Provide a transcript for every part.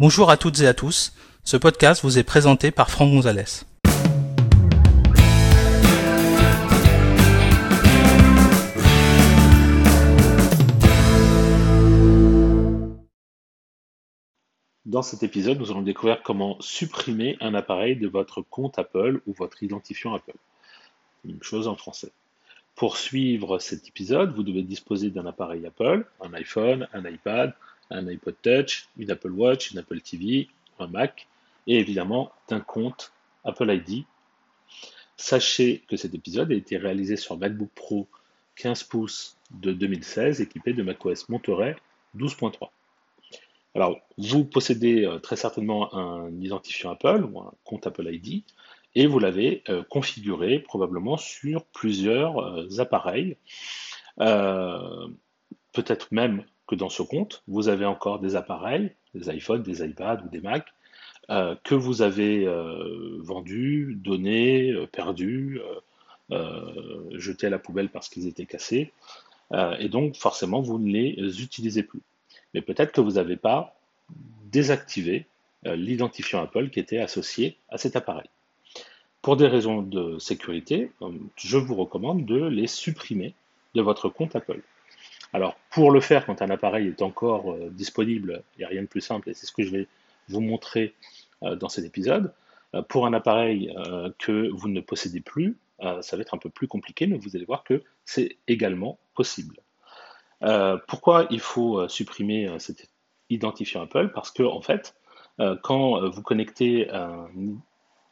Bonjour à toutes et à tous. Ce podcast vous est présenté par Franck Gonzalez. Dans cet épisode, nous allons découvrir comment supprimer un appareil de votre compte Apple ou votre identifiant Apple. Une chose en français. Pour suivre cet épisode, vous devez disposer d'un appareil Apple, un iPhone, un iPad, un iPod Touch, une Apple Watch, une Apple TV, un Mac et évidemment d'un compte Apple ID. Sachez que cet épisode a été réalisé sur MacBook Pro 15 pouces de 2016 équipé de macOS Monterey 12.3. Alors, vous possédez euh, très certainement un identifiant Apple ou un compte Apple ID et vous l'avez euh, configuré probablement sur plusieurs euh, appareils. Peut-être même que dans ce compte, vous avez encore des appareils, des iPhones, des iPads ou des Macs, que vous avez vendus, donnés, perdus, jetés à la poubelle parce qu'ils étaient cassés. et donc, forcément, vous ne les utilisez plus mais peut-être que vous n'avez pas désactivé euh, l'identifiant Apple qui était associé à cet appareil. Pour des raisons de sécurité, euh, je vous recommande de les supprimer de votre compte Apple. Alors, pour le faire, quand un appareil est encore euh, disponible, il n'y a rien de plus simple, et c'est ce que je vais vous montrer dans cet épisode. pour un appareil que vous ne possédez plus, ça va être un peu plus compliqué, mais vous allez voir que c'est également possible. Euh, pourquoi il faut euh, supprimer euh, cet identifiant Apple? Parce que en fait, quand vous connectez un,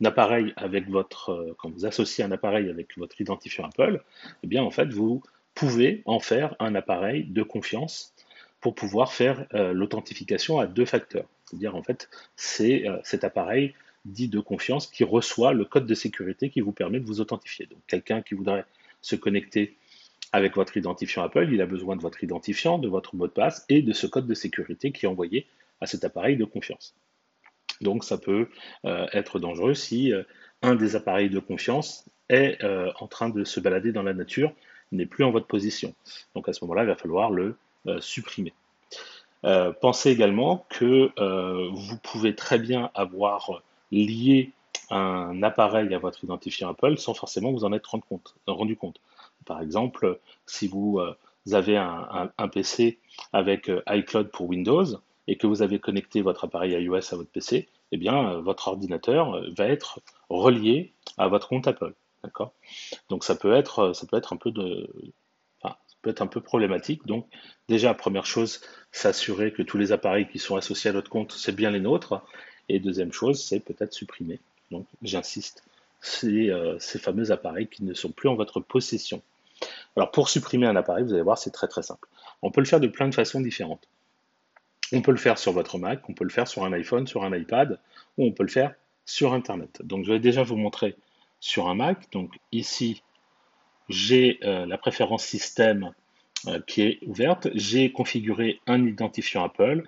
appareil avec votre, quand vous associez un appareil avec votre identifiant Apple, eh bien en fait vous pouvez en faire un appareil de confiance pour pouvoir faire l'authentification à deux facteurs. C'est-à-dire en fait c'est cet appareil dit de confiance qui reçoit le code de sécurité qui vous permet de vous authentifier. Donc quelqu'un qui voudrait se connecter avec votre identifiant Apple, il a besoin de votre identifiant, de votre mot de passe et de ce code de sécurité qui est envoyé à cet appareil de confiance. Donc ça peut euh, être dangereux si euh, un des appareils de confiance est euh, en train de se balader dans la nature, n'est plus en votre position. Donc à ce moment-là, il va falloir le supprimer. pensez également que vous pouvez très bien avoir lié un appareil à votre identifiant Apple sans forcément vous en être rendu compte. Par exemple, si vous euh, avez un, PC avec euh, iCloud pour Windows et que vous avez connecté votre appareil iOS à votre PC, eh bien, euh, votre ordinateur va être relié à votre compte Apple. D'accord Donc ça peut être, ça peut être un peu de, ça peut être un peu problématique. Donc déjà, première chose, s'assurer que tous les appareils qui sont associés à notre compte, c'est bien les nôtres. Et deuxième chose, c'est peut-être supprimer. Donc j'insiste, ces, ces fameux appareils qui ne sont plus en votre possession. Alors pour supprimer un appareil, vous allez voir, c'est très très simple. On peut le faire de plein de façons différentes. On peut le faire sur votre Mac, on peut le faire sur un iPhone, sur un iPad, ou on peut le faire sur Internet. Donc je vais déjà vous montrer sur un Mac. Donc ici, j'ai euh, la préférence système euh, qui est ouverte. J'ai configuré un identifiant Apple.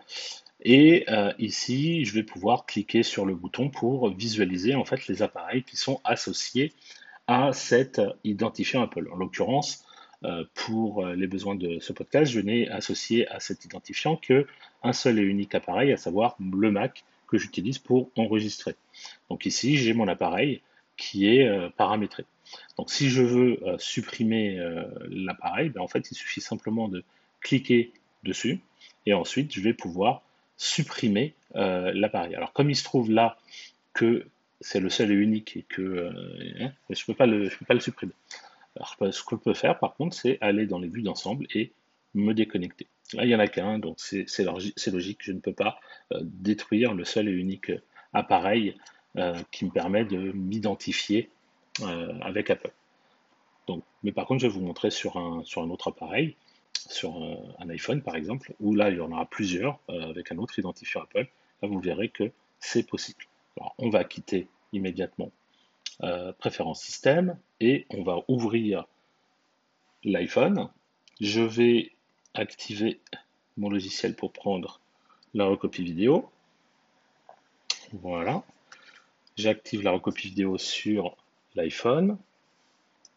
Et euh, ici, je vais pouvoir cliquer sur le bouton pour visualiser en fait les appareils qui sont associés à cet identifiant Apple. En l'occurrence, pour les besoins de ce podcast, je n'ai associé à cet identifiant qu'un seul et unique appareil, à savoir le Mac que j'utilise pour enregistrer. Donc ici, j'ai mon appareil qui est euh, paramétré. Donc si je veux supprimer l'appareil, ben, en fait, il suffit simplement de cliquer dessus et ensuite je vais pouvoir supprimer l'appareil. Alors comme il se trouve là que c'est le seul et unique et que hein, je ne peux, pas le supprimer. Alors, ce que je peux faire, par contre, c'est aller dans les vues d'ensemble et me déconnecter. Là, il n'y en a qu'un, donc c'est logique, je ne peux pas euh, détruire le seul et unique appareil euh, qui me permet de m'identifier euh, avec Apple. Donc, mais par contre, je vais vous montrer sur un, sur un autre appareil, sur un, iPhone par exemple, où là, il y en aura plusieurs avec un autre identifiant Apple. Là, vous verrez que c'est possible. Alors, on va quitter immédiatement euh, préférence système et on va ouvrir l'iPhone. Je vais activer mon logiciel pour prendre la recopie vidéo. Voilà. J'active la recopie vidéo sur l'iPhone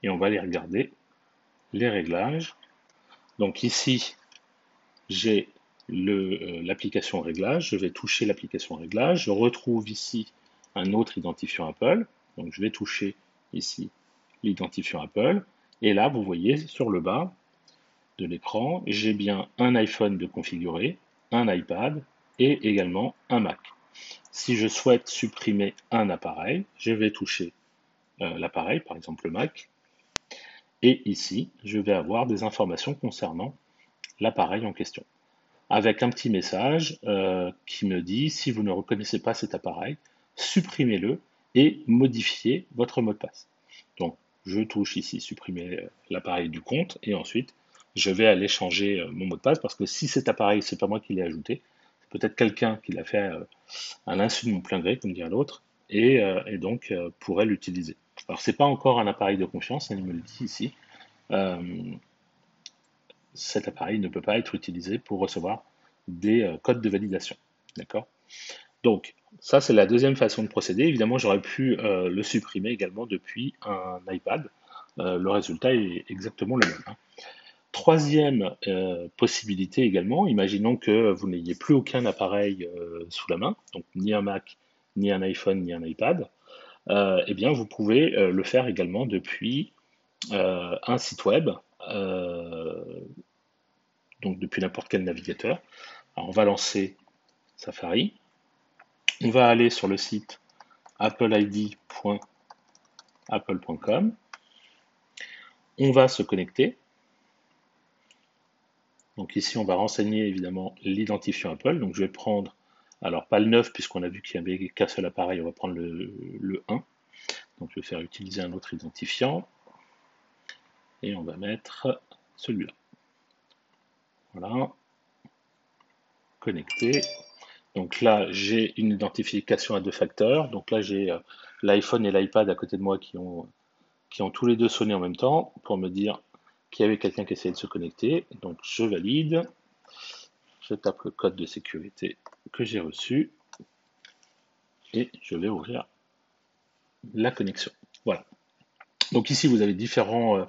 et on va aller regarder les réglages. Donc ici, j'ai le, l'application réglage, je vais toucher l'application réglage, je retrouve ici un autre identifiant Apple, donc je vais toucher ici l'identifiant Apple, et là vous voyez sur le bas de l'écran, j'ai bien un iPhone de configurer, un iPad et également un Mac. Si je souhaite supprimer un appareil, je vais toucher euh, l'appareil, par exemple le Mac, et ici, je vais avoir des informations concernant l'appareil en question, avec un petit message euh, qui me dit si vous ne reconnaissez pas cet appareil, supprimez-le et modifiez votre mot de passe. Donc, je touche ici supprimer euh, l'appareil du compte et ensuite je vais aller changer mon mot de passe parce que si cet appareil, c'est pas moi qui l'ai ajouté, peut-être quelqu'un qui l'a fait euh, à l'insu de mon plein gré, comme dirait l'autre, et, euh, donc euh, pourrait l'utiliser. Alors c'est pas encore un appareil de confiance, il me le dit ici. cet appareil ne peut pas être utilisé pour recevoir des codes de validation. D'accord? Donc, ça, c'est la deuxième façon de procéder. Évidemment, j'aurais pu le supprimer également depuis un iPad. le résultat est exactement le même. Hein. Troisième euh, possibilité également, imaginons que vous n'ayez plus aucun appareil euh, sous la main, donc ni un Mac, ni un iPhone, ni un iPad, euh, eh bien vous pouvez le faire également depuis un site web, donc depuis n'importe quel navigateur. Alors on va lancer Safari, on va aller sur le site appleid.apple.com, on va se connecter. Donc ici, on va renseigner évidemment l'identifiant Apple. Donc je vais prendre, alors pas le 9 puisqu'on a vu qu'il n'y avait qu'un seul appareil, on va prendre le, 1. Donc je vais faire utiliser un autre identifiant. Et on va mettre celui-là. Voilà. Connecté. Donc là, j'ai une identification à deux facteurs. Donc là, j'ai euh, l'iPhone et l'iPad à côté de moi qui ont, qui ont tous les deux sonné en même temps pour me dire qu'il y avait quelqu'un qui essayait de se connecter. Donc je valide. Je tape le code de sécurité que j'ai reçu. Et je vais ouvrir la connexion. Voilà. Donc ici, vous avez différents euh,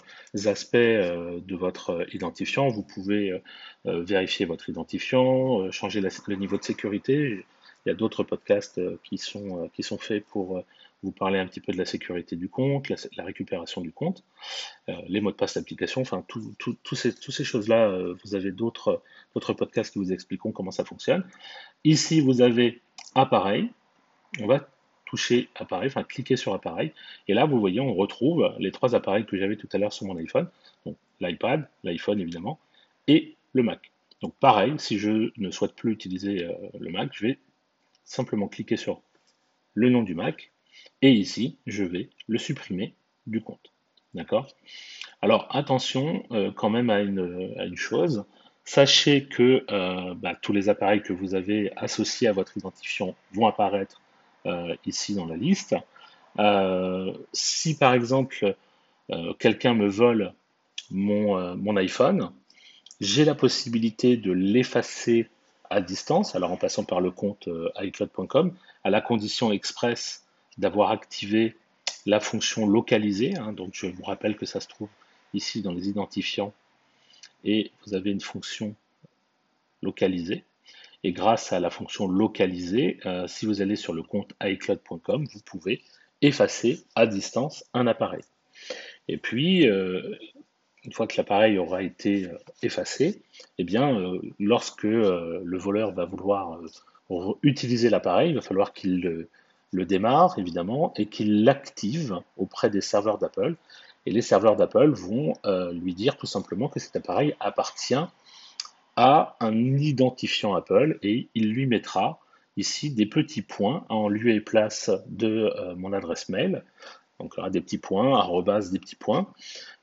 aspects euh, de votre identifiant. Vous pouvez euh, vérifier votre identifiant, changer le niveau de sécurité. Il y a d'autres podcasts qui sont, qui sont faits pour vous parler un petit peu de la sécurité du compte, la, récupération du compte, euh, les mots de passe d'application, enfin, toutes ces, ces choses-là, euh, vous avez d'autres podcasts qui vous expliqueront comment ça fonctionne. Ici, vous avez appareil. On va toucher appareil, enfin cliquer sur appareil. Et là, vous voyez, on retrouve les trois appareils que j'avais tout à l'heure sur mon iPhone. Donc l'iPad, l'iPhone évidemment, et le Mac. Donc pareil, si je ne souhaite plus utiliser euh, le Mac, je vais simplement cliquer sur le nom du Mac et ici, je vais le supprimer du compte. D'accord? Alors attention euh, quand même à une, chose. Sachez que euh, bah, tous les appareils que vous avez associés à votre identifiant vont apparaître euh, ici dans la liste. si par exemple quelqu'un me vole mon, mon iPhone, j'ai la possibilité de l'effacer à distance, alors en passant par le compte iCloud.com, à la condition express d'avoir activé la fonction localisée. Hein. donc je vous rappelle que ça se trouve ici dans les identifiants et vous avez une fonction localisée. Et grâce à la fonction localisée, euh, si vous allez sur le compte iCloud.com, vous pouvez effacer à distance un appareil. Et puis, euh, une fois que l'appareil aura été euh, effacé, eh bien, lorsque le voleur va vouloir utiliser l'appareil, il va falloir qu'il le démarre évidemment et qu'il l'active auprès des serveurs d'Apple. Et les serveurs d'Apple vont euh, lui dire tout simplement que cet appareil appartient à un identifiant Apple et il lui mettra ici des petits points en lieu et place de euh, mon adresse mail. Donc des petits points, arrobas des petits points.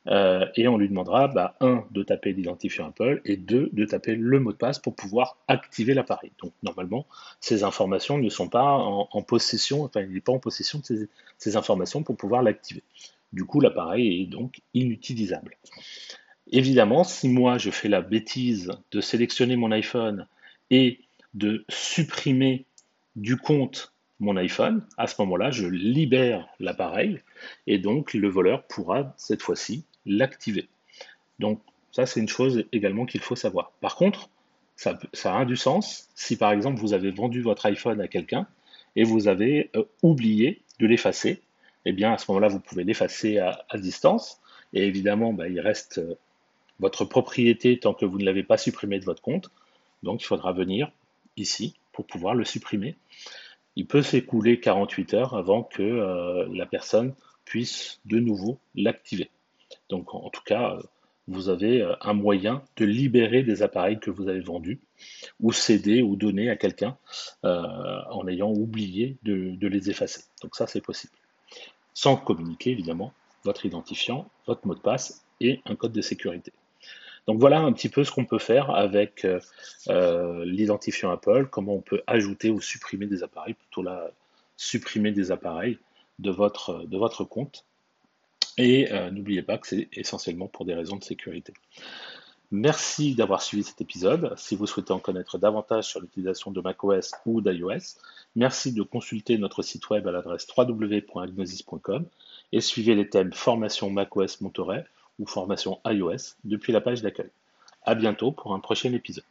Euh, et on lui demandera, bah, un, de taper l'identifiant Apple et deux, de taper le mot de passe pour pouvoir activer l'appareil. Donc normalement, ces informations ne sont pas en, possession, enfin il n'est pas en possession de ces, informations pour pouvoir l'activer. Du coup, l'appareil est donc inutilisable. Évidemment, si moi je fais la bêtise de sélectionner mon iPhone et de supprimer du compte mon iPhone, à ce moment-là, je libère l'appareil et donc le voleur pourra cette fois-ci l'activer. Donc ça, c'est une chose également qu'il faut savoir. Par contre, Ça, a du sens si par exemple vous avez vendu votre iPhone à quelqu'un et vous avez euh, oublié de l'effacer. Eh bien, à ce moment-là, vous pouvez l'effacer à, distance. Et évidemment, bah, il reste euh, votre propriété tant que vous ne l'avez pas supprimé de votre compte. Donc, il faudra venir ici pour pouvoir le supprimer. Il peut s'écouler 48 heures avant que euh, la personne puisse de nouveau l'activer. Donc, en tout cas, vous avez euh, un moyen de libérer des appareils que vous avez vendus ou céder ou donner à quelqu'un euh, en ayant oublié de, les effacer. Donc ça, c'est possible. Sans communiquer, évidemment, votre identifiant, votre mot de passe et un code de sécurité. Donc voilà un petit peu ce qu'on peut faire avec euh, l'identifiant Apple, comment on peut ajouter ou supprimer des appareils, plutôt là, supprimer des appareils de votre, de votre compte et euh, n'oubliez pas que c'est essentiellement pour des raisons de sécurité. Merci d'avoir suivi cet épisode. Si vous souhaitez en connaître davantage sur l'utilisation de macOS ou d'iOS, merci de consulter notre site web à l'adresse www.agnosis.com et suivez les thèmes formation macOS Monterey ou formation iOS depuis la page d'accueil. À bientôt pour un prochain épisode.